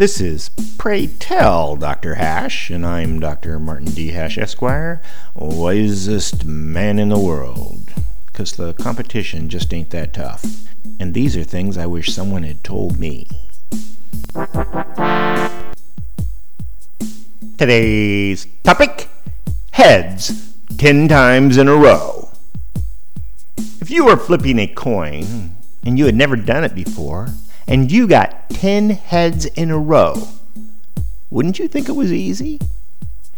This is Pray Tell Dr. Hash, and I'm Dr. Martin D. Hash, Esquire, wisest man in the world. Because the competition just ain't that tough. And these are things I wish someone had told me. Today's topic heads 10 times in a row. If you were flipping a coin and you had never done it before, and you got 10 heads in a row, wouldn't you think it was easy?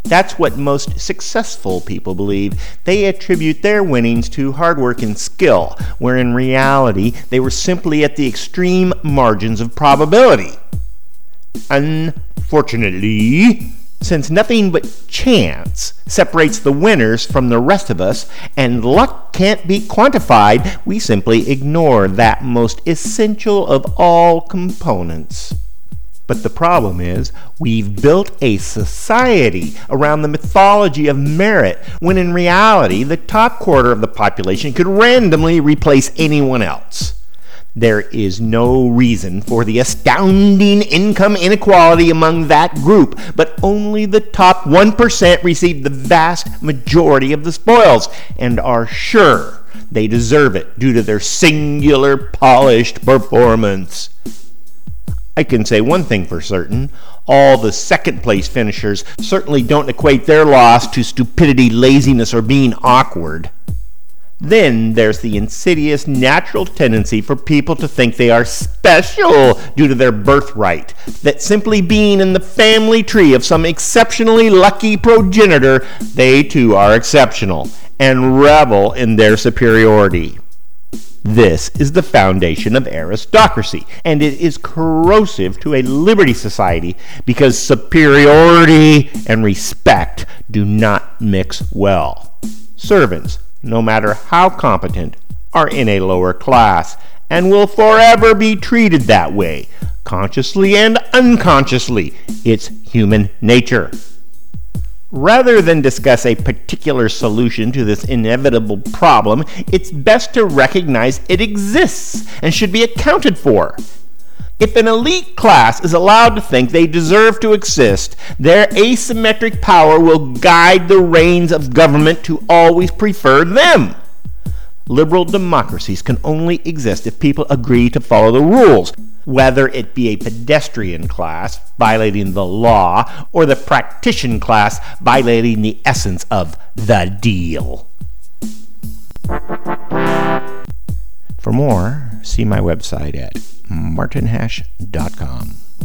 That's what most successful people believe. They attribute their winnings to hard work and skill, where in reality they were simply at the extreme margins of probability. Unfortunately, since nothing but chance separates the winners from the rest of us, and luck can't be quantified, we simply ignore that most essential of all components. But the problem is, we've built a society around the mythology of merit, when in reality, the top quarter of the population could randomly replace anyone else. There is no reason for the astounding income inequality among that group, but only the top 1% receive the vast majority of the spoils and are sure they deserve it due to their singular polished performance. I can say one thing for certain all the second place finishers certainly don't equate their loss to stupidity, laziness, or being awkward. Then there's the insidious natural tendency for people to think they are special due to their birthright, that simply being in the family tree of some exceptionally lucky progenitor, they too are exceptional and revel in their superiority. This is the foundation of aristocracy, and it is corrosive to a liberty society because superiority and respect do not mix well. Servants, no matter how competent, are in a lower class and will forever be treated that way, consciously and unconsciously. It's human nature. Rather than discuss a particular solution to this inevitable problem, it's best to recognize it exists and should be accounted for. If an elite class is allowed to think they deserve to exist, their asymmetric power will guide the reins of government to always prefer them. Liberal democracies can only exist if people agree to follow the rules, whether it be a pedestrian class violating the law or the practitioner class violating the essence of the deal. For more, see my website at martinhash.com.